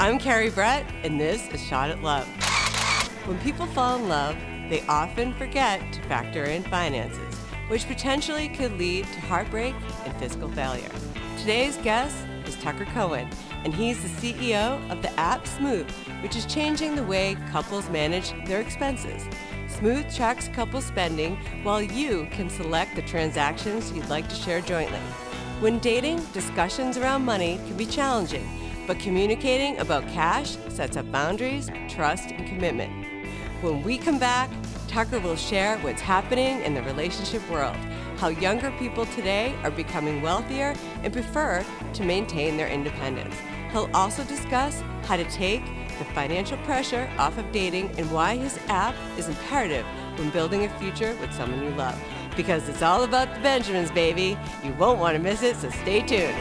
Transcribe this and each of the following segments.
I'm Carrie Brett, and this is Shot at Love. When people fall in love, they often forget to factor in finances, which potentially could lead to heartbreak and fiscal failure. Today's guest is Tucker Cohen, and he's the CEO of the app Smoov, which is changing the way couples manage their expenses. Smoov tracks couple spending while you can select the transactions you'd like to share jointly. When dating, discussions around money can be challenging, but communicating about cash sets up boundaries, trust, and commitment. When we come back, Tucker will share what's happening in the relationship world, how younger people today are becoming wealthier and prefer to maintain their independence. He'll also discuss how to take the financial pressure off of dating and why his app is imperative when building a future with someone you love. Because it's all about the Benjamins, baby. You won't want to miss it, so stay tuned.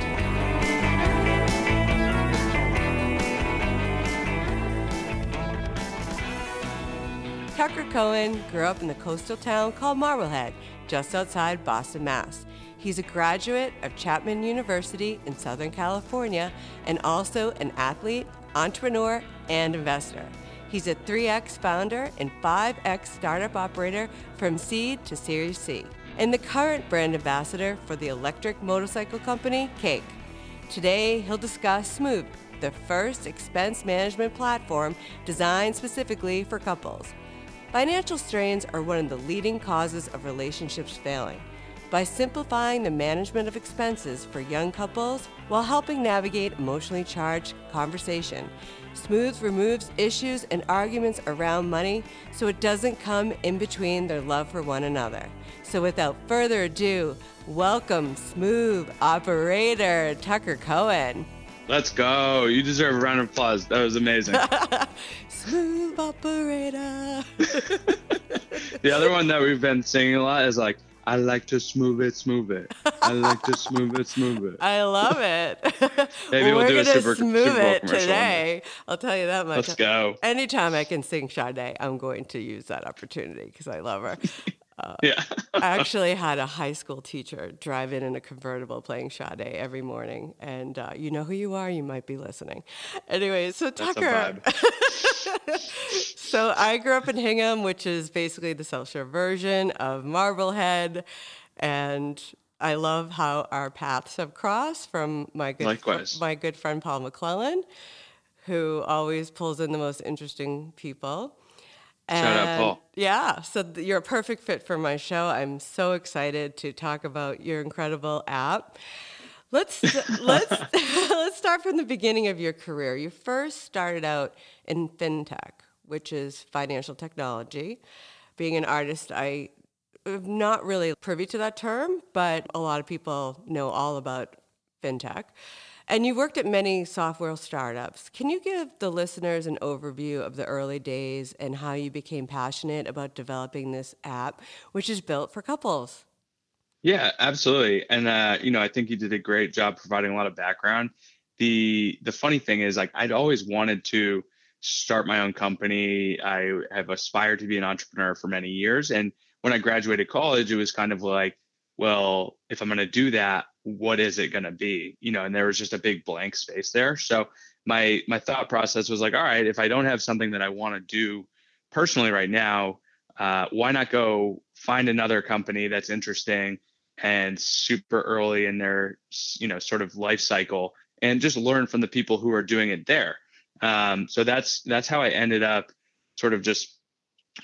Tucker Cohen grew up in the coastal town called Marblehead, just outside Boston, Mass. He's a graduate of Chapman University in Southern California and also an athlete, entrepreneur, and investor. He's a 3X founder and 5X startup operator from seed to Series C, and the current brand ambassador for the electric motorcycle company, Cake. Today, he'll discuss Smoov, the first expense management platform designed specifically for couples. Financial strains are one of the leading causes of relationships failing. By simplifying the management of expenses for young couples while helping navigate emotionally charged conversation, Smoov removes issues and arguments around money so it doesn't come in between their love for one another. So without further ado, welcome Smooth operator Tucker Cohen. Let's go. You deserve a round of applause. That was amazing. Smooth operator. the other one that we've been singing a lot is like, I like to smooth it, smooth it. I like to smooth it, smooth it. I love it. Maybe well, we'll do a Super- smooth Super it today. I'll tell you that much. Let's go. Anytime I can sing Sade, I'm going to use that opportunity because I love her. Yeah. I actually had a high school teacher drive in in a convertible playing Sade every morning, and uh, you know who you are. You might be listening. Anyway, so Tucker. so I grew up in Hingham, which is basically the South Shore version of Marblehead, and I love how our paths have crossed from my good Likewise. my good friend Paul McClellan, who always pulls in the most interesting people. Shout out, Paul. Yeah, so you're a perfect fit for my show. I'm so excited to talk about your incredible app. Let's let's let's start from the beginning of your career. You first started out in fintech, which is financial technology. Being an artist, I am not really privy to that term, but a lot of people know all about fintech. And you worked at many software startups. Can you give the listeners an overview of the early days and how you became passionate about developing this app, which is built for couples? Yeah, absolutely. And uh, you know, I think you did a great job providing a lot of background. The the funny thing is like I'd always wanted to start my own company. I have aspired to be an entrepreneur for many years. And when I graduated college, it was kind of like, well, if I'm going to do that, what is it going to be? You know, and there was just a big blank space there. So my my thought process was like, all right, if I don't have something that I want to do personally right now, uh, why not go find another company that's interesting and super early in their you know sort of life cycle and just learn from the people who are doing it there. Um, so that's that's how I ended up sort of just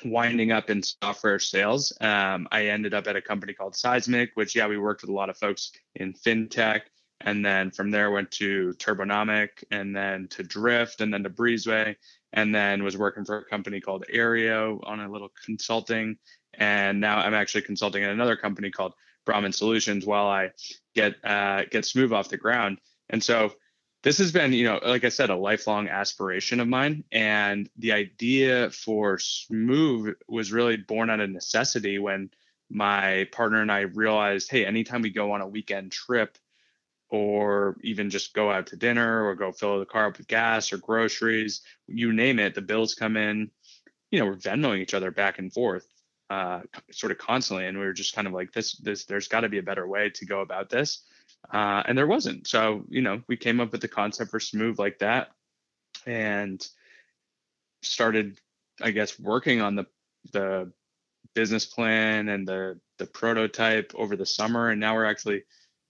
winding up in software sales. Um, I ended up at a company called Seismic, which yeah, we worked with a lot of folks in fintech, and then from there went to Turbonomic, and then to Drift, and then to Breezeway, and then was working for a company called Aereo on a little consulting, and now I'm actually consulting at another company called Brahmin Solutions while I get uh, get Smoov off the ground. And so this has been, you know, like I said, a lifelong aspiration of mine. And the idea for Smoov was really born out of necessity when my partner and I realized, hey, anytime we go on a weekend trip or even just go out to dinner or go fill the car up with gas or groceries, you name it, the bills come in, you know, we're Venmoing each other back and forth uh, sort of constantly. And we were just kind of like, this, this, there's got to be a better way to go about this. Uh, and there wasn't. So you know, we came up with the concept for Smoov like that, and started, I guess, working on the the business plan and the the prototype over the summer, and now we're actually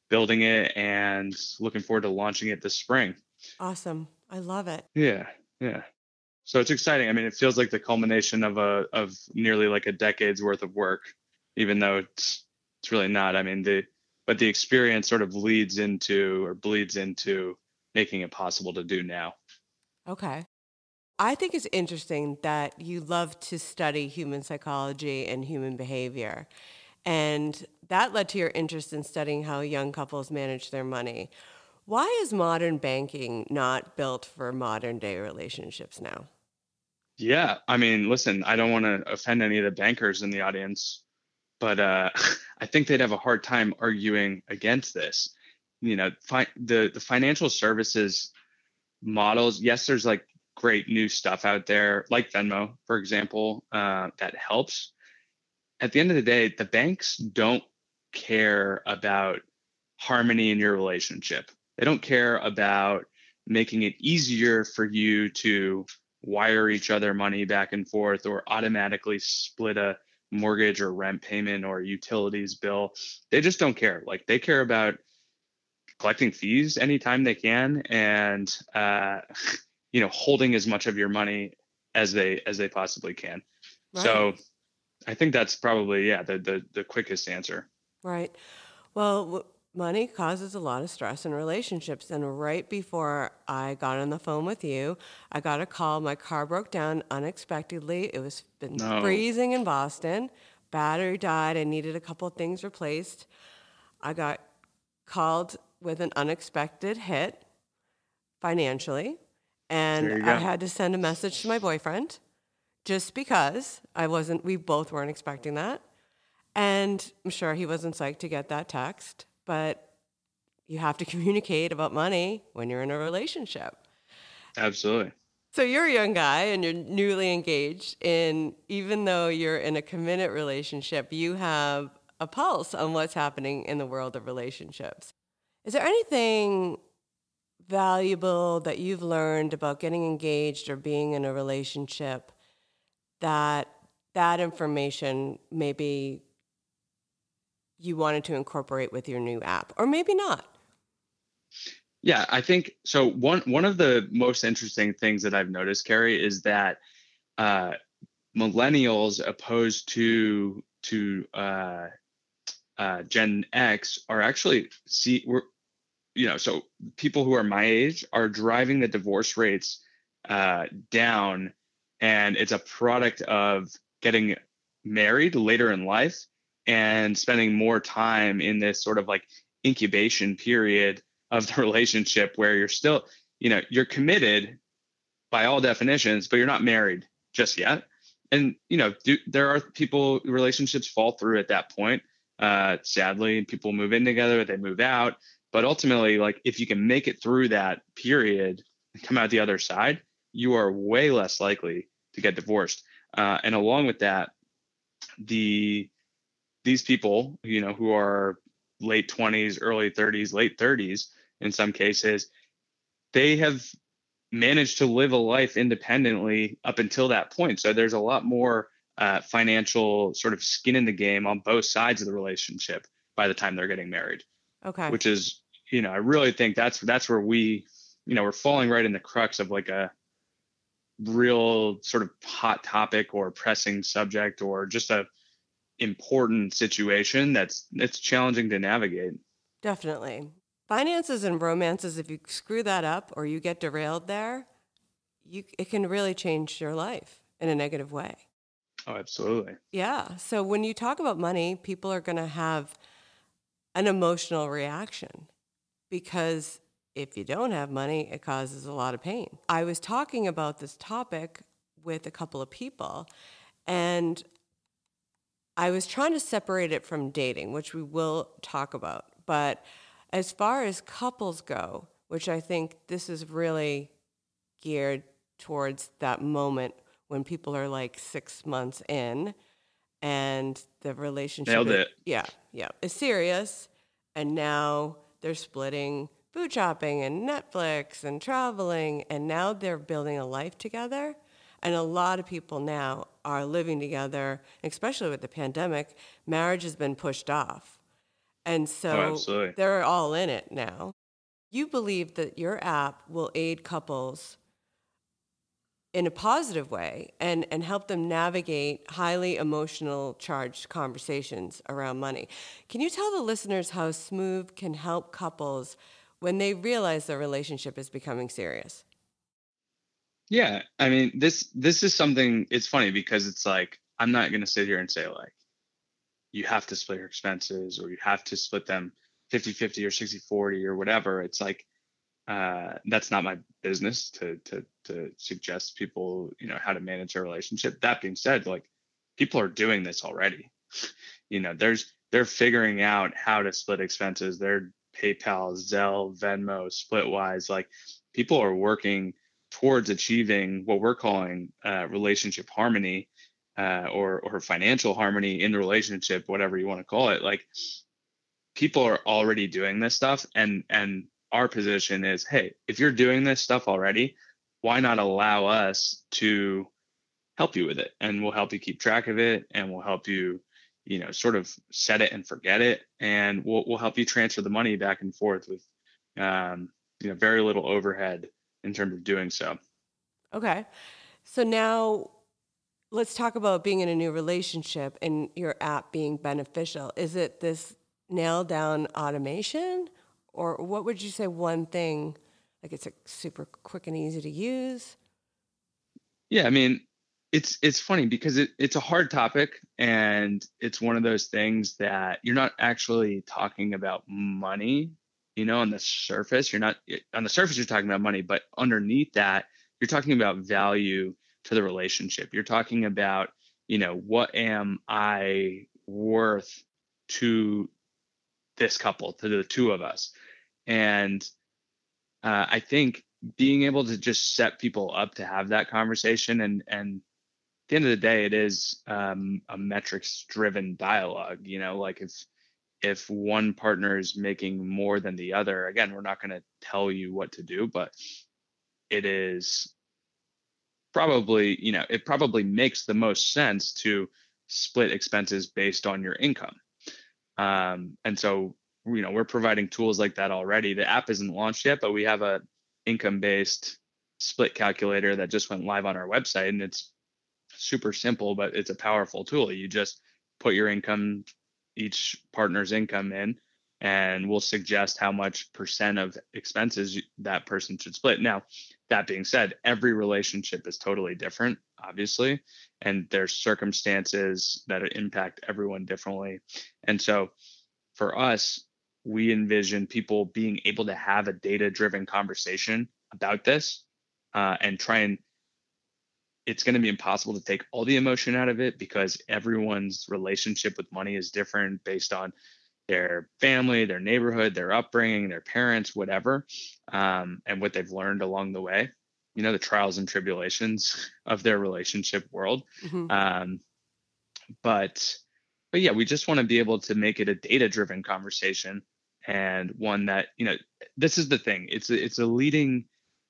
building it and looking forward to launching it this spring. Awesome. I love it. Yeah. Yeah. So it's exciting. I mean, it feels like the culmination of a of nearly like a decade's worth of work, even though it's it's really not. I mean, the but the experience sort of leads into or bleeds into making it possible to do now. Okay. I think it's interesting that you love to study human psychology and human behavior. And that led to your interest in studying how young couples manage their money. Why is modern banking not built for modern day relationships now? Yeah, I mean, listen, I don't want to offend any of the bankers in the audience, but uh, I think they'd have a hard time arguing against this. You know, fi- the the financial services models. Yes, there's like great new stuff out there, like Venmo, for example, uh, that helps. At the end of the day, the banks don't care about harmony in your relationship. They don't care about making it easier for you to wire each other money back and forth or automatically split a mortgage or rent payment or utilities bill. They just don't care. Like they care about collecting fees anytime they can and uh, you know holding as much of your money as they as they possibly can. Right. So I think that's probably yeah the the, the quickest answer. Right. Well, money causes a lot of stress in relationships. And right before I got on the phone with you, I got a call. My car broke down unexpectedly. It was been no. freezing in Boston. Battery died. I needed a couple things replaced. I got called with an unexpected hit financially. And I had to send a message to my boyfriend just because I wasn't, we both weren't expecting that. And I'm sure he wasn't psyched to get that text, but you have to communicate about money when you're in a relationship. Absolutely. So you're a young guy and you're newly engaged, and even though you're in a committed relationship, you have a pulse on what's happening in the world of relationships. Is there anything valuable that you've learned about getting engaged or being in a relationship that that information maybe you wanted to incorporate with your new app, or maybe not. Yeah, I think so. One one of the most interesting things that I've noticed, Carrie, is that uh, millennials, opposed to to uh, uh, Gen X, are actually see we're you know so people who are my age are driving the divorce rates uh, down, and it's a product of getting married later in life and spending more time in this sort of like incubation period of the relationship where you're still, you know, you're committed by all definitions, but you're not married just yet. And you know, do, there are people relationships fall through at that point. Uh, sadly, people move in together, they move out, but ultimately, like if you can make it through that period and come out the other side, you are way less likely to get divorced. Uh, and along with that, the these people, you know, who are late 20s, early 30s, late 30s in some cases, they have managed to live a life independently up until that point. So there's a lot more uh, financial sort of skin in the game on both sides of the relationship by the time they're getting married. Okay. Which is, you know, I really think that's that's where we, you know, we're falling right in the crux of like a real sort of hot topic or pressing subject or just a important situation that's it's challenging to navigate. Definitely. Finances and romances, if you screw that up or you get derailed there, you it can really change your life in a negative way. Oh, absolutely. Yeah. So when you talk about money, people are going to have an emotional reaction because if you don't have money, it causes a lot of pain. I was talking about this topic with a couple of people, and I was trying to separate it from dating, which we will talk about. But as far as couples go, which I think this is really geared towards that moment when people are like six months in and the relationship Nailed it. yeah yeah is serious and now they're splitting food shopping and Netflix and traveling, and now they're building a life together. And a lot of people now are living together, especially with the pandemic. Marriage has been pushed off. And so oh, they're all in it now. You believe that your app will aid couples in a positive way and, and help them navigate highly emotional charged conversations around money. Can you tell the listeners how Smoov can help couples when they realize their relationship is becoming serious? Yeah, I mean this this is something it's funny because it's like I'm not going to sit here and say like you have to split your expenses or you have to split them 50-50 or 60-40 or whatever. It's like uh, that's not my business to to to suggest people you know how to manage a relationship. That being said, like people are doing this already. you know, there's they're figuring out how to split expenses. They're PayPal, Zelle, Venmo, Splitwise. Like people are working towards achieving what we're calling uh, relationship harmony uh, or or financial harmony in the relationship, whatever you want to call it. Like people are already doing this stuff, and and our position is hey, if you're doing this stuff already, why not allow us to help you with it? And we'll help you keep track of it and we'll help you, you know, sort of set it and forget it. And we'll, we'll help you transfer the money back and forth with, um, you know, very little overhead in terms of doing so. Okay. So now let's talk about being in a new relationship and your app being beneficial. Is it this nail down automation or what would you say one thing like it's a super quick and easy to use? Yeah, I mean, it's it's funny because it, it's a hard topic and it's one of those things that you're not actually talking about money you know on the surface you're not on the surface you're talking about money but underneath that you're talking about value to the relationship you're talking about you know what am i worth to this couple to the two of us and uh, I think being able to just set people up to have that conversation and and at the end of the day, it is um, a metrics driven dialogue. You know, like if if one partner is making more than the other, again, we're not going to tell you what to do, but it is probably, you know, it probably makes the most sense to split expenses based on your income. Um, and so you know we're providing tools like that already the app isn't launched yet but we have a income based split calculator that just went live on our website and it's super simple but it's a powerful tool you just put your income each partner's income in and we'll suggest how much percent of expenses that person should split. Now that being said every relationship is totally different obviously and there's circumstances that impact everyone differently. And so for us we envision people being able to have a data driven conversation about this uh, and try and it's going to be impossible to take all the emotion out of it because everyone's relationship with money is different based on their family, their neighborhood, their upbringing, their parents, whatever, um, and what they've learned along the way. You know, the trials and tribulations of their relationship world. Mm-hmm. Um, but, but yeah, we just want to be able to make it a data driven conversation and one that you know this is the thing it's a, it's a leading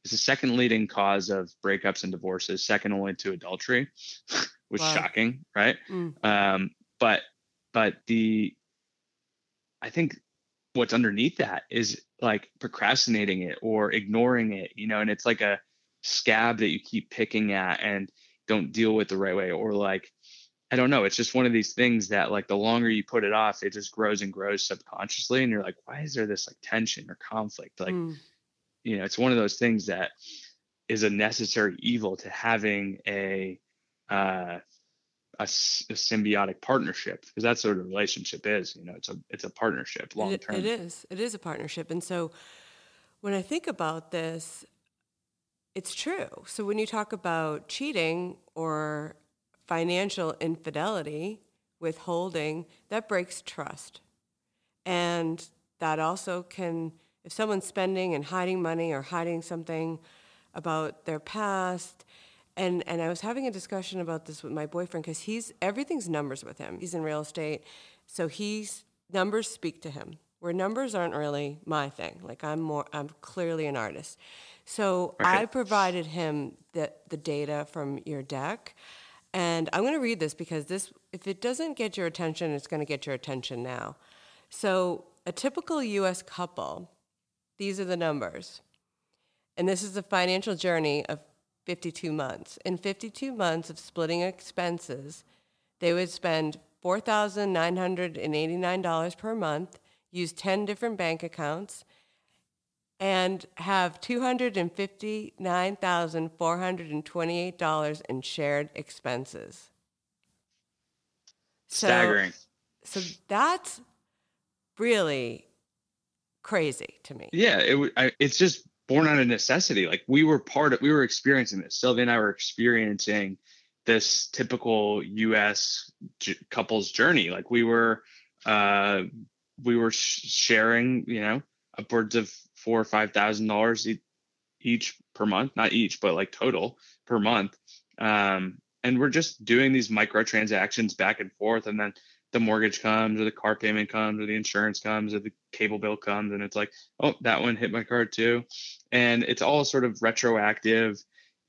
it's a second leading cause of breakups and divorces second only to adultery which wow. shocking right mm. um, but but the i think what's underneath that is like procrastinating it or ignoring it you know and it's like a scab that you keep picking at and don't deal with the right way or like I don't know. It's just one of these things that like the longer you put it off, it just grows and grows subconsciously. And you're like, why is there this like tension or conflict? Like, mm. You know, it's one of those things that is a necessary evil to having a uh, a, a symbiotic partnership because that's what a relationship is. You know, it's a it's a partnership long term. It, it is. It is a partnership. And so when I think about this, it's true. So when you talk about cheating or financial infidelity, withholding, that breaks trust. And that also can, if someone's spending and hiding money or hiding something about their past, and, and I was having a discussion about this with my boyfriend because he's everything's numbers with him. He's in real estate, so he's numbers speak to him where numbers aren't really my thing. Like I'm more, I'm clearly an artist. So Okay. I provided him the, the data from your deck. And I'm going to read this because this, if it doesn't get your attention, it's going to get your attention now. So a typical US couple, these are the numbers. And this is the financial journey of 52 months. In 52 months of splitting expenses, they would spend $4,989 per month, use 10 different bank accounts, and have $259,428 in shared expenses. So- Staggering. So that's really crazy to me. Yeah, it I, it's just born out of necessity. Like we were part of, we were experiencing this. Sylvia and I were experiencing this typical U.S. j- couple's journey. Like we were, uh, we were sh- sharing, you know, upwards of four or five thousand dollars each per month. Not each, but like total per month. Um, and we're just doing these micro transactions back and forth, and then the mortgage comes or the car payment comes or the insurance comes or the cable bill comes and it's like oh that one hit my card too and it's all sort of retroactive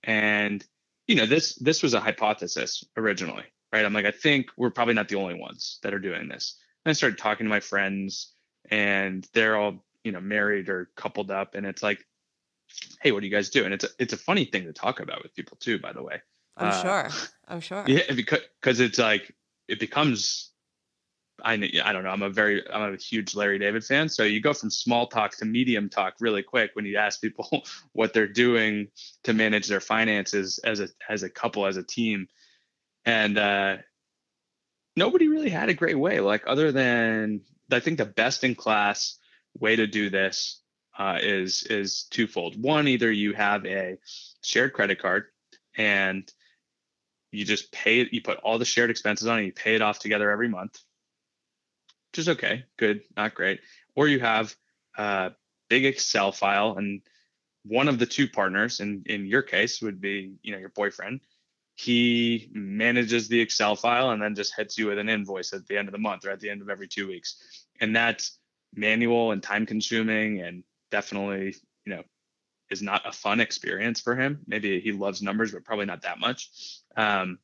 and you know this this was a hypothesis originally right i'm like i think we're probably not the only ones that are doing this and i started talking to my friends and they're all you know married or coupled up and it's like hey what do you guys do and it's a, it's a funny thing to talk about with people too by the way I'm Uh, sure. I'm sure. yeah, because because it's like it becomes. I I don't know. I'm a very I'm a huge Larry David fan. So you go from small talk to medium talk really quick when you ask people what they're doing to manage their finances as a as a couple as a team, and uh, nobody really had a great way. Like other than I think the best in class way to do this uh, is is twofold. One, either you have a shared credit card and you just pay you put all the shared expenses on it, you pay it off together every month, is okay, good, not great. Or you have a big Excel file, and one of the two partners, in in your case, would be you know your boyfriend. He manages the Excel file and then just hits you with an invoice at the end of the month or at the end of every two weeks, and that's manual and time consuming and definitely you know is not a fun experience for him. Maybe he loves numbers, but probably not that much. Um,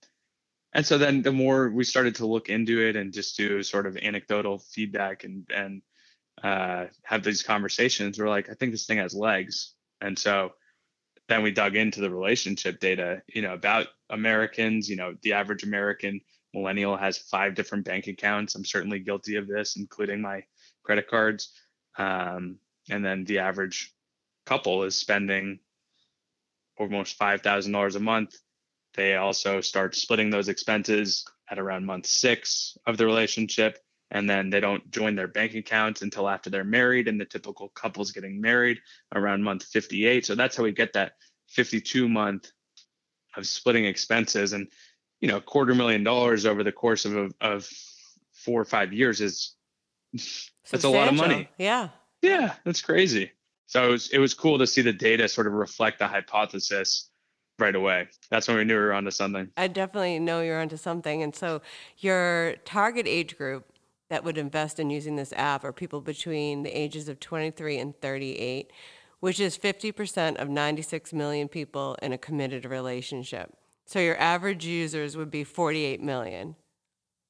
and so then the more we started to look into it and just do sort of anecdotal feedback and and uh, have these conversations, we're like, I think this thing has legs. And so then we dug into the relationship data, you know, about Americans. You know, the average American millennial has five different bank accounts. I'm certainly guilty of this, including my credit cards. Um, and then the average couple is spending almost $5,000 a month. They also start splitting those expenses at around month six of the relationship. And then they don't join their bank accounts until after they're married. And the typical couple's getting married around month 58. So that's how we get that 52 month of splitting expenses. And, you know, a quarter million dollars over the course of, of four or five years is that's a lot of money. Yeah. Yeah, that's crazy. So it was it was cool to see the data sort of reflect the hypothesis right away. That's when we knew we were onto something. I definitely know you're onto something. And so your target age group that would invest in using this app are people between the ages of 23 and 38, which is 50% of 96 million people in a committed relationship. So your average users would be 48 million.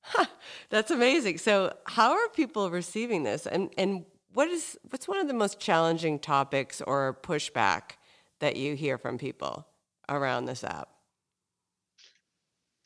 Huh, that's amazing. So how are people receiving this? And and what is what's one of the most challenging topics or pushback that you hear from people around this app?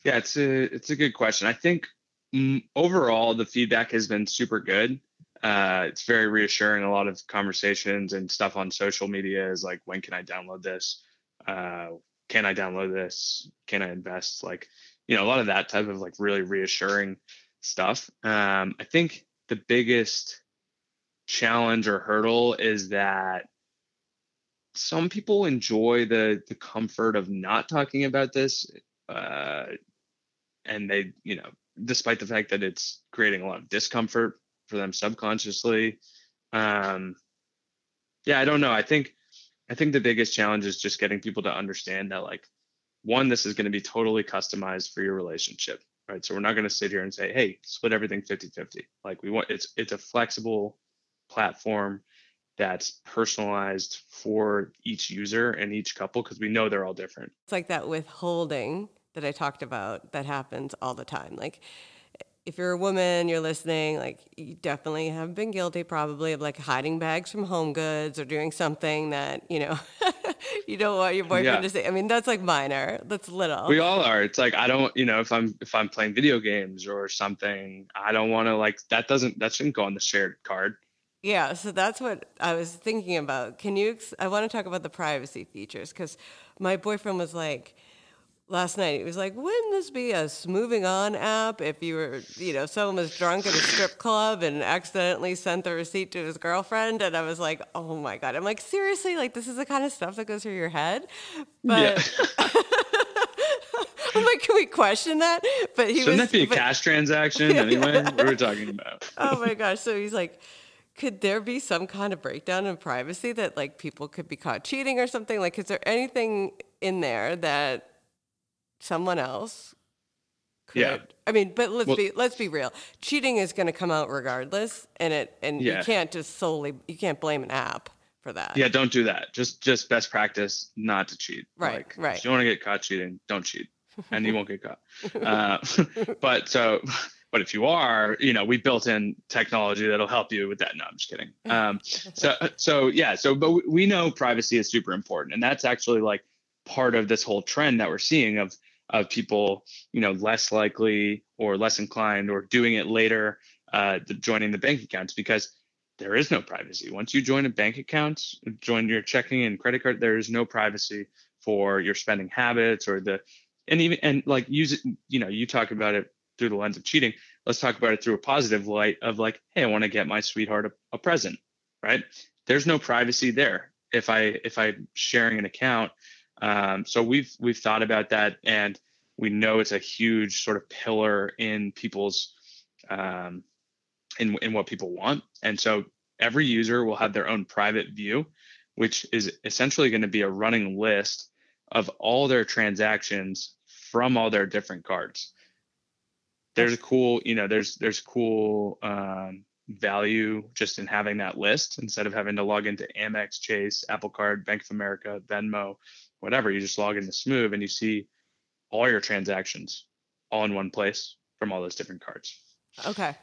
Yeah, it's a it's a good question. I think mm, overall the feedback has been super good. Uh, it's very reassuring. A lot of conversations and stuff on social media is like, when can I download this? Uh, can I download this? Can I invest? Like, you know, a lot of that type of like really reassuring stuff. Um, I think the biggest challenge or hurdle is that some people enjoy the the comfort of not talking about this uh, and they you know despite the fact that it's creating a lot of discomfort for them subconsciously um yeah i don't know. I think i think the biggest challenge is just getting people to understand that like one this is going to be totally customized for your relationship right? So we're not going to sit here and say hey split everything 50 50 like we want it's it's a flexible platform that's personalized for each user and each couple because we know they're all different. It's like that withholding that I talked about that happens all the time. Like if you're a woman, you're listening, like you definitely have been guilty probably of like hiding bags from home goods or doing something that, you know, you don't want your boyfriend yeah. to say. I mean, that's like minor. That's little. We all are. It's like I don't, you know, if I'm if I'm playing video games or something, I don't want to like that doesn't that shouldn't go on the shared card. Yeah, so that's what I was thinking about. Can you I want to talk about the privacy features cuz my boyfriend was like last night. He was like, wouldn't this be a moving on app if you were, you know, someone was drunk at a strip club and accidentally sent the receipt to his girlfriend? And I was like, oh my God. I'm like, seriously? Like, this is the kind of stuff that goes through your head? But. Yeah. I'm like, can we question that? But he Shouldn't was, that be a but, cash transaction anyway? what are we talking about? oh my gosh. So he's like, could there be some kind of breakdown in privacy that like people could be caught cheating or something? Like, is there anything in there that someone else could. Yeah. I mean, but let's well, be let's be real. Cheating is going to come out regardless, and it and yeah. you can't just solely you can't blame an app for that. Yeah, don't do that. Just just best practice not to cheat. Right. Like, right. If you want to get caught cheating, don't cheat, and you won't get caught. Uh, but so. But if you are, you know, we built in technology that'll help you with that. No, I'm just kidding. Um, so, so yeah. So, but we know privacy is super important, and that's actually like part of this whole trend that we're seeing of of people, you know, less likely or less inclined or doing it later, uh, joining the bank accounts because there is no privacy. Once you join a bank account, join your checking and credit card, there is no privacy for your spending habits or the, and even, and like use it, you know, you talk about it through the lens of cheating. Let's talk about it through a positive light of like, hey, I want to get my sweetheart a, a present, right? There's no privacy there. If I, if I'm sharing an account um, so we've we've thought about that, and we know it's a huge sort of pillar in people's um, in in what people want. And so every user will have their own private view, which is essentially going to be a running list of all their transactions from all their different cards. There's a cool, you know, there's there's cool um, value just in having that list instead of having to log into Amex, Chase, Apple Card, Bank of America, Venmo, whatever. You just log into Smoov and you see all your transactions all in one place from all those different cards. Okay.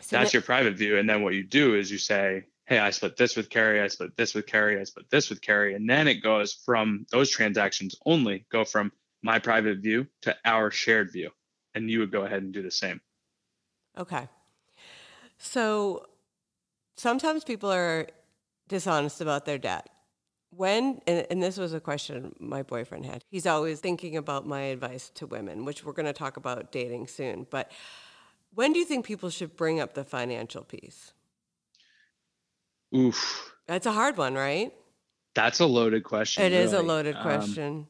So That's that- your private view. And then what you do is you say, hey, I split this with Carrie, I split this with Carrie, I split this with Carrie. And then it goes from those transactions only go from my private view to our shared view. And you would go ahead and do the same. Okay. So sometimes people are dishonest about their debt. When and, and, this was a question my boyfriend had. He's always thinking about my advice to women which we're going to talk about dating soon. But when do you think people should bring up the financial piece? Oof. That's a hard one right? That's a loaded question It really. is a loaded um, question. um,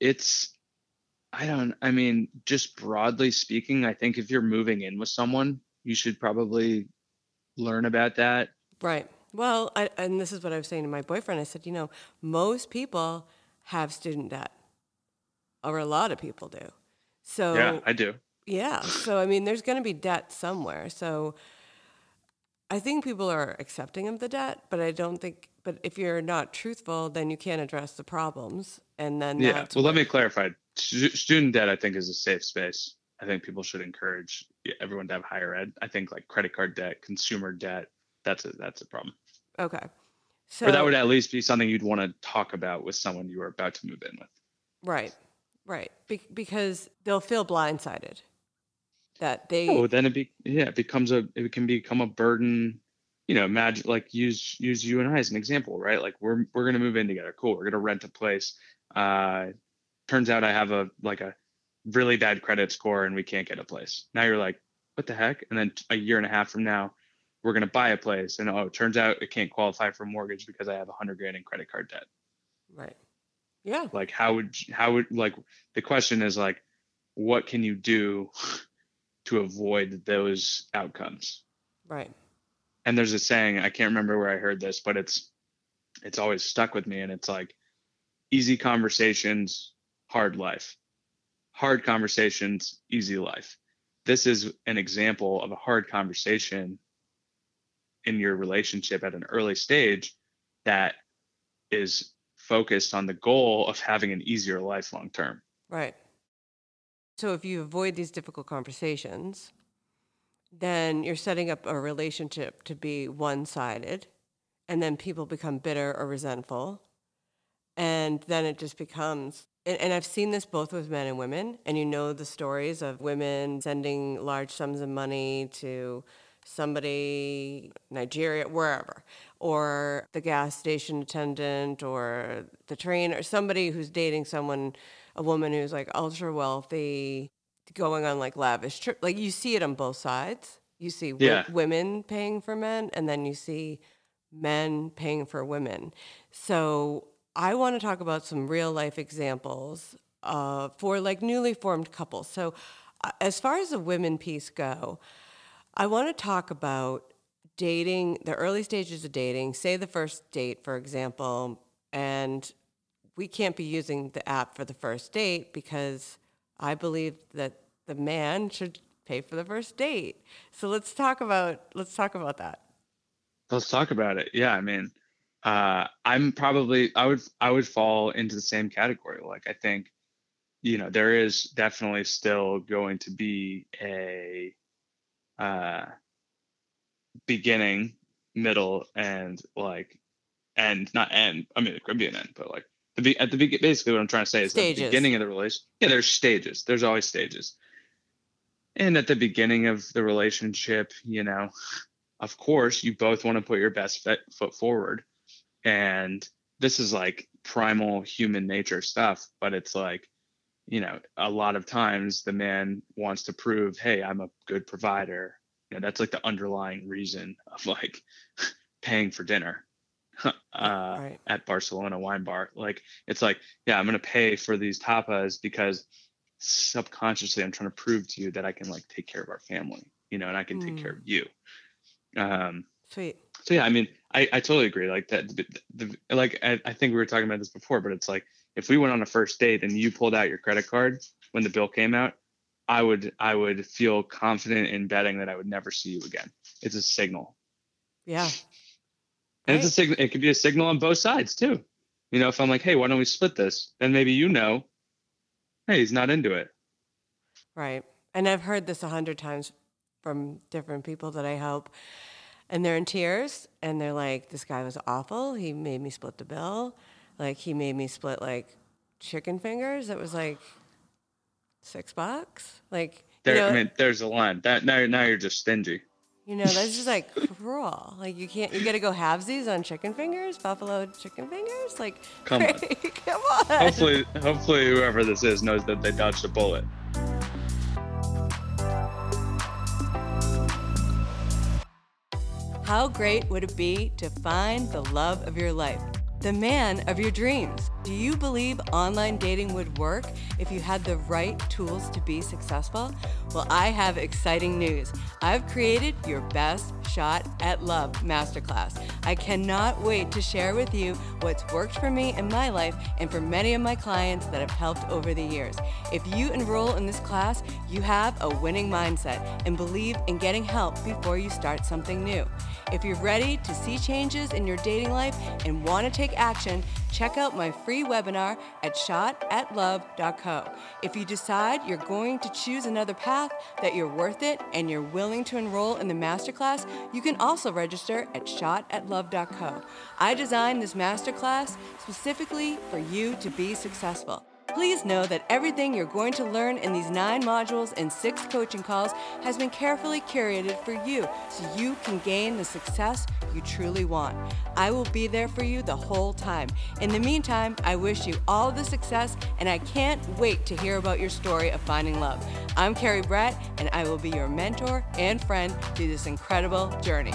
it's i don't i mean just broadly speaking i think if you're moving in with someone you should probably learn about that right well, I, and this is what I was saying to my boyfriend. I said, you know, most people have student debt, or a lot of people do. So yeah, I do. Yeah. So I mean, there's going to be debt somewhere. So I think people are accepting of the debt, but I don't think. But if you're not truthful, then you can't address the problems, and then yeah. Well, let me clarify. Student debt, I think, is a safe space. I think people should encourage everyone to have higher ed. I think like credit card debt, consumer debt, that's a that's a problem. Okay. So or that would at least be something you'd want to talk about with someone you were about to move in with. Right. Right. Be- because they'll feel blindsided that they Oh, then it be yeah, it becomes a it can become a burden. You know, imagine like use use you and I as an example, right? Like we're we're gonna move in together. Cool. We're gonna rent a place. Uh turns out I have a like a really bad credit score and we can't get a place. Now you're like, what the heck? And then a year and a half from now, we're going to buy a place and oh it turns out it can't qualify for a mortgage because i have a hundred grand in credit card debt. Right. Yeah. Like how would how would like the question is like what can you do to avoid those outcomes? Right. And there's a saying i can't remember where i heard this but it's it's always stuck with me and it's like easy conversations hard life hard conversations easy life this is an example of a hard conversation in your relationship at an early stage that is focused on the goal of having an easier life long term. Right. So if you avoid these difficult conversations, then you're setting up a relationship to be one sided, and then people become bitter or resentful. And then it just becomes, and, and, I've seen this both with men and women, and you know the stories of women sending large sums of money to somebody, Nigeria, wherever, or the gas station attendant, or the train, or somebody who's dating someone, a woman who's like ultra wealthy, going on like lavish trip. Like you see it on both sides. You see yeah. w- women paying for men, and then you see men paying for women. So I want to talk about some real life examples uh, for like newly formed couples. So, uh, as far as the women piece go, I want to talk about dating, the early stages of dating. Say the first date, for example, and we can't be using the app for the first date because I believe that the man should pay for the first date. So let's talk about let's talk about that. Let's talk about it. Yeah, I mean, uh, I'm probably I would I would fall into the same category. Like I think, you know, there is definitely still going to be a uh, beginning, middle, and like end, not end. I mean, it could be an end, but like the be- at the beginning. Basically, what I'm trying to say is stages. the beginning of the relation. Yeah, there's stages. There's always stages. And at the beginning of the relationship, you know, of course, you both want to put your best foot forward, and this is like primal human nature stuff. But it's like you know, a lot of times the man wants to prove, hey, I'm a good provider. You know, that's like the underlying reason of like paying for dinner uh, right. at Barcelona Wine Bar. Like, it's like, yeah, I'm going to pay for these tapas because subconsciously I'm trying to prove to you that I can like take care of our family, you know, and I can mm. take care of mm. you. Um, Sweet. So yeah, I mean, I, I totally agree. Like that, the, the, like I, I think we were talking about this before, but it's like if we went on a first date and you pulled out your credit card when the bill came out, I would I would feel confident in betting that I would never see you again. It's a signal. Yeah. And right. it's a signal. It could be a signal on both sides too. You know, if I'm like, hey, why don't we split this? Then maybe you know, hey, he's not into it. Right. And I've heard this a hundred times from different people that I help. And they're in tears and they're like, this guy was awful. He made me split the bill. Like he made me split like chicken fingers. It was like six bucks. Like there, you know, I mean, there's a line. That now, now you're just stingy. You know, that's just like cruel. Like you can't. You got to go halvesies on chicken fingers, buffalo chicken fingers. Like come on, come on. Hopefully, hopefully, whoever this is knows that they dodged a bullet. How great would it be to find the love of your life? the man of your dreams. Do you believe online dating would work if you had the right tools to be successful? Well, I have exciting news. I've created your best shot at love masterclass. I cannot wait to share with you what's worked for me in my life and for many of my clients that have helped over the years. If you enroll in this class, you have a winning mindset and believe in getting help before you start something new. If you're ready to see changes in your dating life and want to take action, check out my free webinar at shotatlove.co. If you decide you're going to choose another path, that you're worth it, and you're willing to enroll in the masterclass, you can also register at shotatlove.co. I designed this masterclass specifically for you to be successful. Please know that everything you're going to learn in these nine modules and six coaching calls has been carefully curated for you so you can gain the success you truly want. I will be there for you the whole time. In the meantime, I wish you all the success and I can't wait to hear about your story of finding love. I'm Carrie Brett and I will be your mentor and friend through this incredible journey.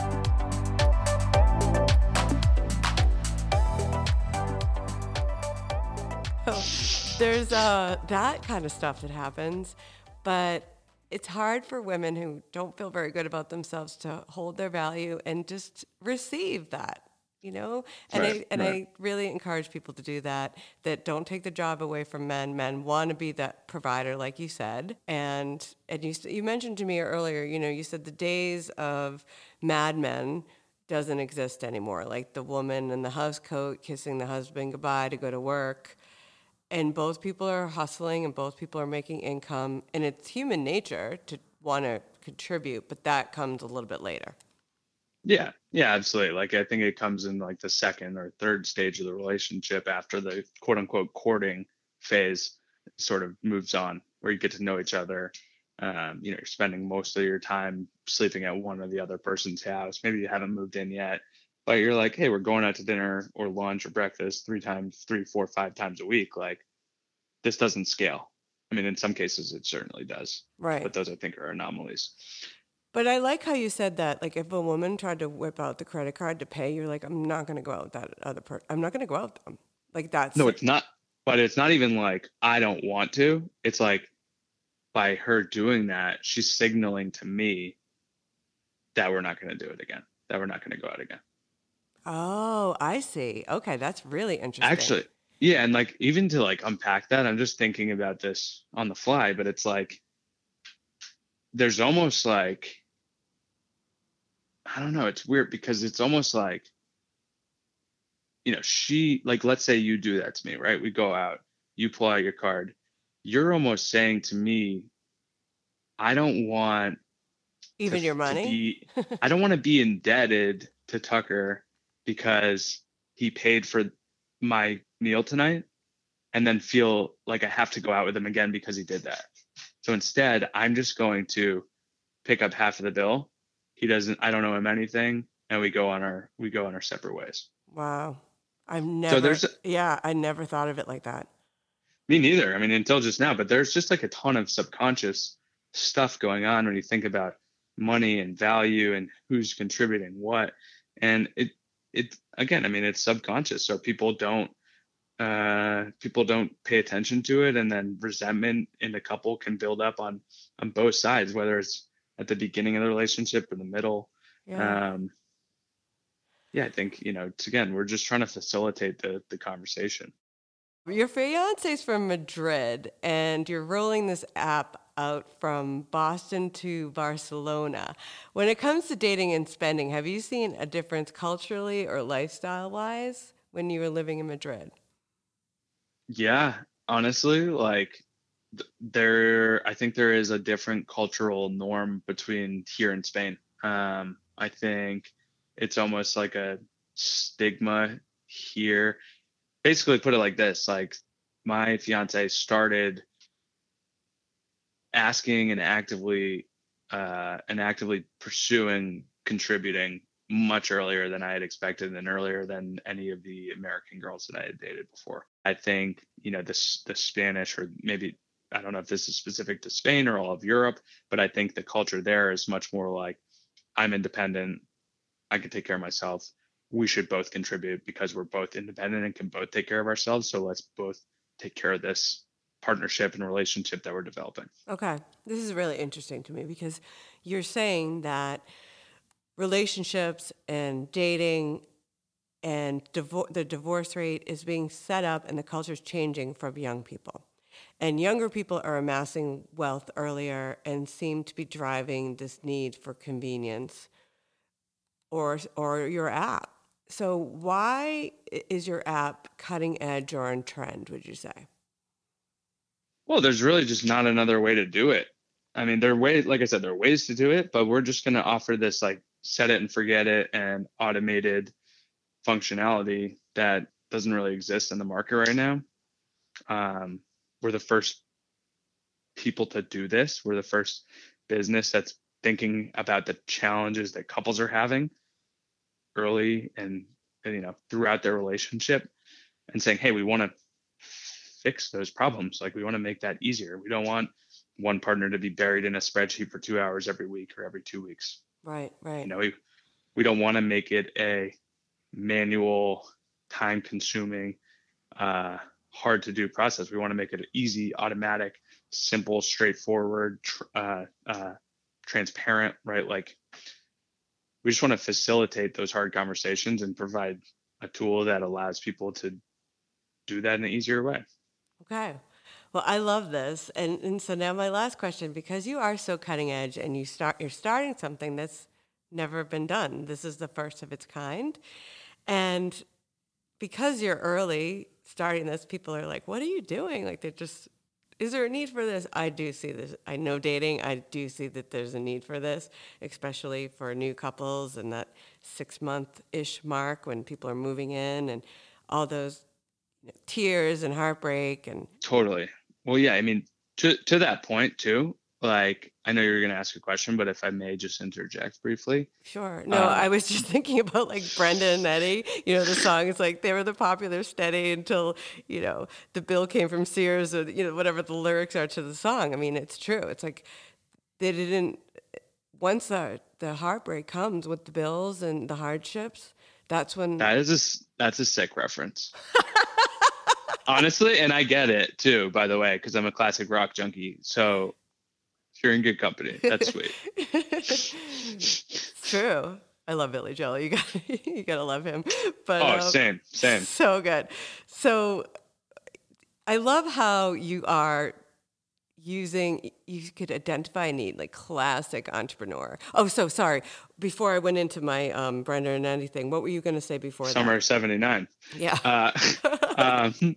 Oh there's uh, that kind of stuff that happens, but it's hard for women who don't feel very good about themselves to hold their value and just receive that you know and right, i and right. i really encourage people to do that that don't take the job away from men men want to be that provider like you said and and you you mentioned to me earlier you know you said the days of mad men doesn't exist anymore. Like the woman in the house coat kissing the husband goodbye to go to work. And both people are hustling and both people are making income. And it's human nature to want to contribute, but that comes a little bit later. Yeah, yeah, absolutely. Like I think it comes in like the second or third stage of the relationship after the quote unquote courting phase sort of moves on, where you get to know each other. Um, you know, you're spending most of your time sleeping at one or the other person's house. Maybe you haven't moved in yet, but you're like, hey, we're going out to dinner or lunch or breakfast three times, three, four, five times a week. Like this doesn't scale. I mean, in some cases, it certainly does. Right. But those I think are anomalies. But I like how you said that. Like, if a woman tried to whip out the credit card to pay, you're like, I'm not going to go out with that other person. I'm not going to go out with them. Like, that's. No, it's not. But it's not even like, I don't want to. It's like, by her doing that, she's signaling to me that we're not going to do it again, that we're not going to go out again. Oh, I see. Okay. That's really interesting. Actually, yeah. And like, even to like unpack that, I'm just thinking about this on the fly, but it's like, there's almost like I don't know, it's weird because it's almost like you know, she like let's say you do that to me, right? We go out, you pull out your card. You're almost saying to me, I don't want even to- your money. be- I don't want to be indebted to Tucker because he paid for my meal tonight and then feel like I have to go out with him again because he did that. So instead, I'm just going to pick up half of the bill. He doesn't I don't owe him anything and we go on our we go on our separate ways. wow. I've never. there's yeah, I never thought of it like that. Me neither. I mean, until just now, but there's just like a ton of subconscious stuff going on when you think about money and value and who's contributing what. And it, it again, I mean, it's subconscious. So people don't, uh, people don't pay attention to it. And then resentment in the couple can build up on, on both sides, whether it's at the beginning of the relationship or the middle. Yeah. Um, yeah, I think, you know, it's again, we're just trying to facilitate the, the conversation. Your fiance's from Madrid, and you're rolling this app out from Boston to Barcelona. When it comes to dating and spending, have you seen a difference culturally or lifestyle wise when you were living in Madrid? Yeah, honestly, like there, I think there is a different cultural norm between here and Spain. Um, I think it's almost like a stigma here. Basically, put it like this: like my fiance started asking and actively uh, and actively pursuing contributing much earlier than I had expected and earlier than any of the American girls that I had dated before. I think, you know, this the Spanish or maybe I don't know if this is specific to Spain or all of Europe, but I think the culture there is much more like I'm independent, I can take care of myself. We should both contribute because we're both independent and can both take care of ourselves. So let's both take care of this partnership and relationship that we're developing. Okay. This is really interesting to me because you're saying that relationships and dating and the divorce rate is being set up and the culture is changing from young people. And younger people are amassing wealth earlier and seem to be driving this need for convenience or, or your app. So, why is your app cutting edge or on trend, would you say? Well, there's really just not another way to do it. I mean, there are ways, like I said, there are ways to do it, but we're just going to offer this like set it and forget it and automated functionality that doesn't really exist in the market right now. Um, we're the first people to do this. We're the first business that's thinking about the challenges that couples are having early and, and you know throughout their relationship and saying, hey, we want to fix those problems. Like we want to make that easier. We don't want one partner to be buried in a spreadsheet for two hours every week or every two weeks. Right, right. You know, we, we don't want to make it a manual, time consuming, uh, hard to do process. We want to make it easy, automatic, simple, straightforward, tr- uh, uh, transparent, right? Like we just want to facilitate those hard conversations and provide a tool that allows people to do that in an easier way. Okay. Well, I love this. And, and so now my last question, because you are so cutting edge and you start you're starting something that's never been done. This is the first of its kind. And because you're early starting this, people are like, what are you doing? Like, they're just, is there a need for this? I do see this. I know dating, I do see that there's a need for this, especially for new couples and that six month ish mark when people are moving in and all those know, tears and heartbreak and totally. Well, yeah, I mean, to to that point too, like I know you're going to ask a question, but if I may just interject briefly. Sure. No, um, I was just thinking about like Brenda and Eddie. You know, the song is like they were the popular steady until you know the bill came from Sears or you know whatever the lyrics are to the song. I mean, it's true. It's like they didn't. Once the the heartbreak comes with the bills and the hardships, that's when that is a that's a sick reference. Honestly, and I get it too. By the way, because I'm a classic rock junkie, so you're in good company. That's sweet. true. I love Billy Joel. You got you gotta love him. But oh, um, same, same. So good. So I love how you are using you could identify a need like classic entrepreneur oh so sorry before i went into my um brenda and anything what were you going to say before summer that? 79 yeah uh, um,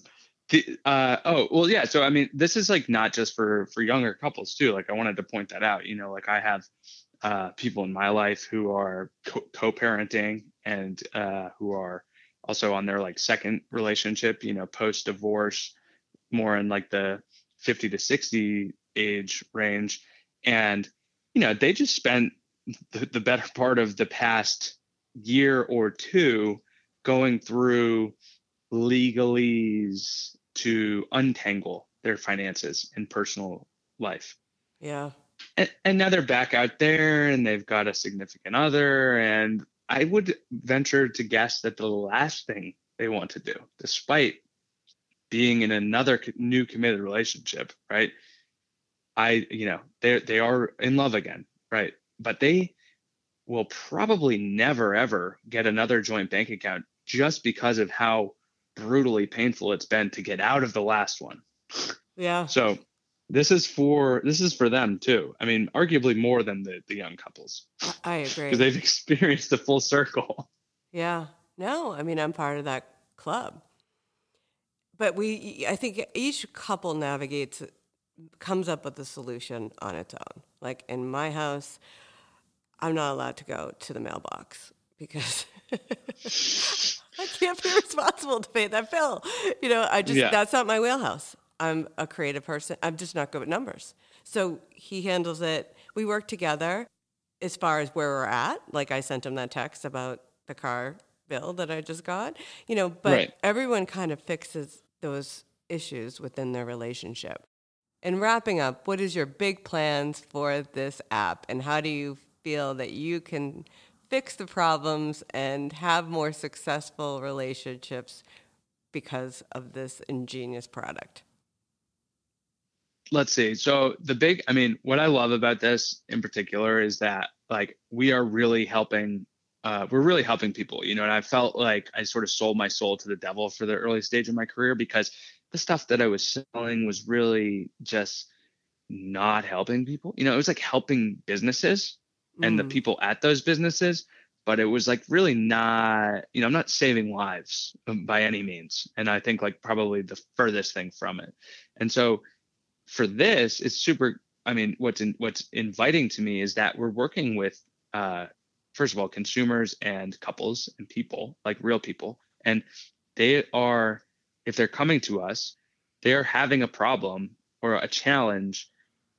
the, uh, oh well, yeah. So I mean, this is like not just for for younger couples too. Like I wanted to point that out. You know, like I have uh, people in my life who are co- parenting and uh, who are also on their like second relationship. You know, post divorce, more in like the 50 to 60 age range, and you know they just spent the, the better part of the past year or two going through legalese to untangle their finances and personal life. Yeah. And, and now they're back out there and they've got a significant other. And I would venture to guess that the last thing they want to do, despite being in another new committed relationship, right? I, you know, they they are in love again, right? But they will probably never ever get another joint bank account just because of how brutally painful it's been to get out of the last one. Yeah. So this is for this is for them too. I mean, arguably more than the the young couples. I agree. Because they've experienced the full circle. Yeah. No, I mean, I'm part of that club. But we I think each couple navigates comes up with a solution on its own. Like in my house, I'm not allowed to go to the mailbox because I can't be responsible to pay that bill. You know, I just, yeah. that's not my wheelhouse. I'm a creative person. I'm just not good with numbers. So he handles it. We work together as far as where we're at. Like I sent him that text about the car bill that I just got, you know, but right. everyone kind of fixes those issues within their relationship. And wrapping up, what is your big plans for this app and how do you feel that you can fix the problems and have more successful relationships because of this ingenious product? Let's see. So the big, I mean, what I love about this in particular is that like we are really helping uh, we're really helping people, you know, and I felt like I sort of sold my soul to the devil for the early stage of my career because the stuff that I was selling was really just not helping people. You know, it was like helping businesses, and mm. the people at those businesses but it was like really not you know i'm not saving lives um, by any means and i think like probably the furthest thing from it and so for this it's super i mean what's in, what's inviting to me is that we're working with uh first of all consumers and couples and people like real people and they are if they're coming to us they are having a problem or a challenge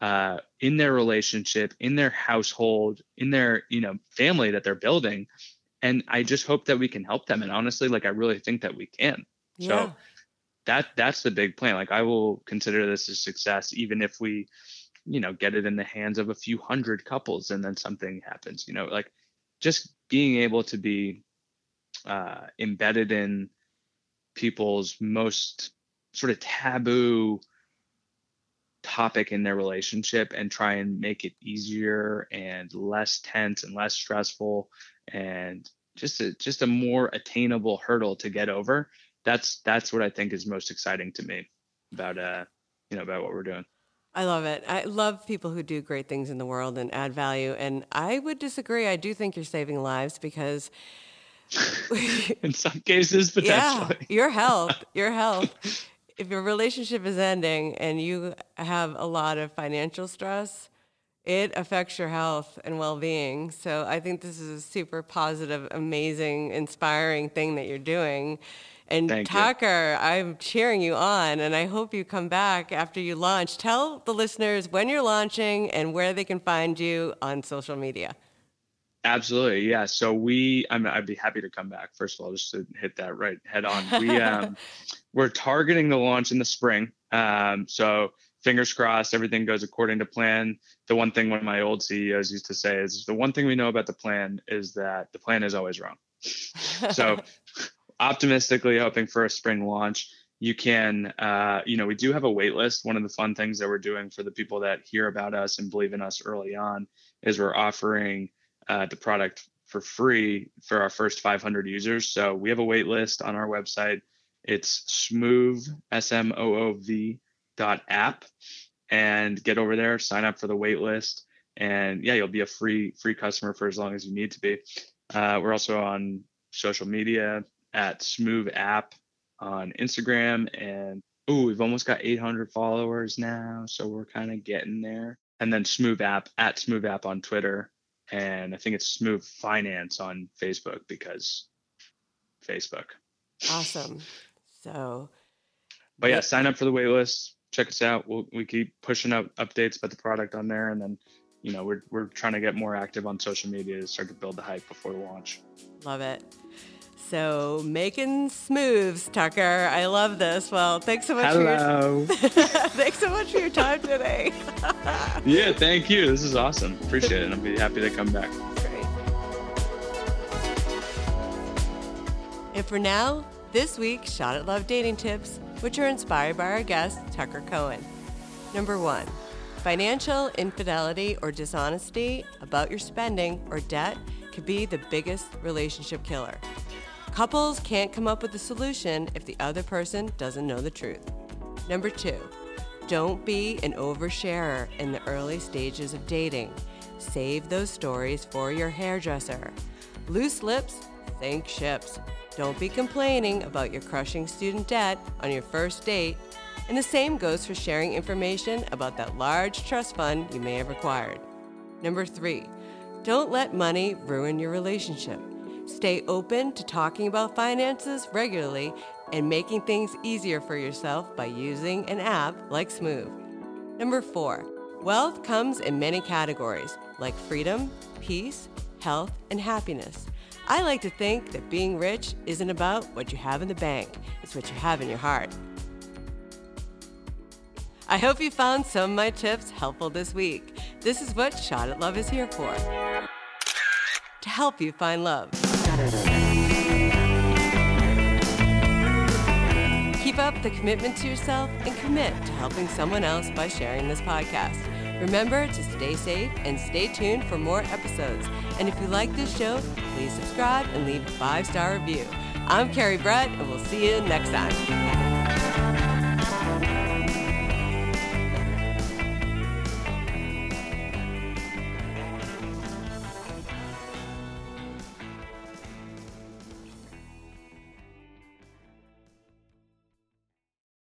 uh, in their relationship, in their household, in their you know family that they're building, and I just hope that we can help them. And honestly, like I really think that we can. Yeah. So that that's the big plan. Like I will consider this a success, even if we, you know, get it in the hands of a few hundred couples, and then something happens. You know, like just being able to be uh, embedded in people's most sort of taboo topic in their relationship and try and make it easier and less tense and less stressful and just a just a more attainable hurdle to get over that's that's what i think is most exciting to me about uh you know about what we're doing I love it. I love people who do great things in the world and add value. And I would disagree. I do think you're saving lives because in some cases potentially. Yeah, your health, your health. If your relationship is ending and you have a lot of financial stress, it affects your health and well-being. So I think this is a super positive, amazing, inspiring thing that you're doing. And Thank Tucker, you. I'm cheering you on, and I hope you come back after you launch. Tell the listeners when you're launching and where they can find you on social media. Absolutely, yeah. So we, i would be happy to come back. First of all, just to hit that right head on. We, um, we're targeting the launch in the spring. Um, so fingers crossed, everything goes according to plan. The one thing one of my old CEOs used to say is the one thing we know about the plan is that the plan is always wrong. so optimistically hoping for a spring launch. You can, uh, you know, we do have a wait list. One of the fun things that we're doing for the people that hear about us and believe in us early on is we're offering uh, the product for free for our first 500 users. So we have a wait list on our website. It's Smoov, S M O O V dot app, and get over there, sign up for the wait list, and yeah, you'll be a free free customer for as long as you need to be. Uh, we're also on social media at Smoov App on Instagram, and oh, we've almost got 800 followers now, so we're kind of getting there. And then Smoov App at Smoov App on Twitter, and I think it's Smoov Finance on Facebook because Facebook. Awesome. So, but yeah, sign up for the wait list. Check us out. We'll, we keep pushing out updates about the product on there, and then you know we're we're trying to get more active on social media to start to build the hype before the launch. Love it. So making smooths, Tucker. I love this. Well, thanks so much. Hello. For your, thanks so much for your time today. yeah, thank you. This is awesome. Appreciate it. I'll be happy to come back. Great. And for now, this week's Shot at Love dating tips, which are inspired by our guest, Tucker Cohen. Number one, financial infidelity or dishonesty about your spending or debt could be the biggest relationship killer. Couples can't come up with a solution if the other person doesn't know the truth. Number two, don't be an oversharer in the early stages of dating. Save those stories for your hairdresser. Loose lips sink ships. Don't be complaining about your crushing student debt on your first date. And the same goes for sharing information about that large trust fund you may have acquired. Number three, don't let money ruin your relationship. Stay open to talking about finances regularly and making things easier for yourself by using an app like Smoov. Number four, wealth comes in many categories like freedom, peace, health, and happiness. I like to think that being rich isn't about what you have in the bank, it's what you have in your heart. I hope you found some of my tips helpful this week. This is what Shot at Love is here for to help you find love. Keep up the commitment to yourself and commit to helping someone else by sharing this podcast. Remember to stay safe and stay tuned for more episodes. And if you like this show, please subscribe and leave a five star review. I'm Carrie Brett, and we'll see you next time.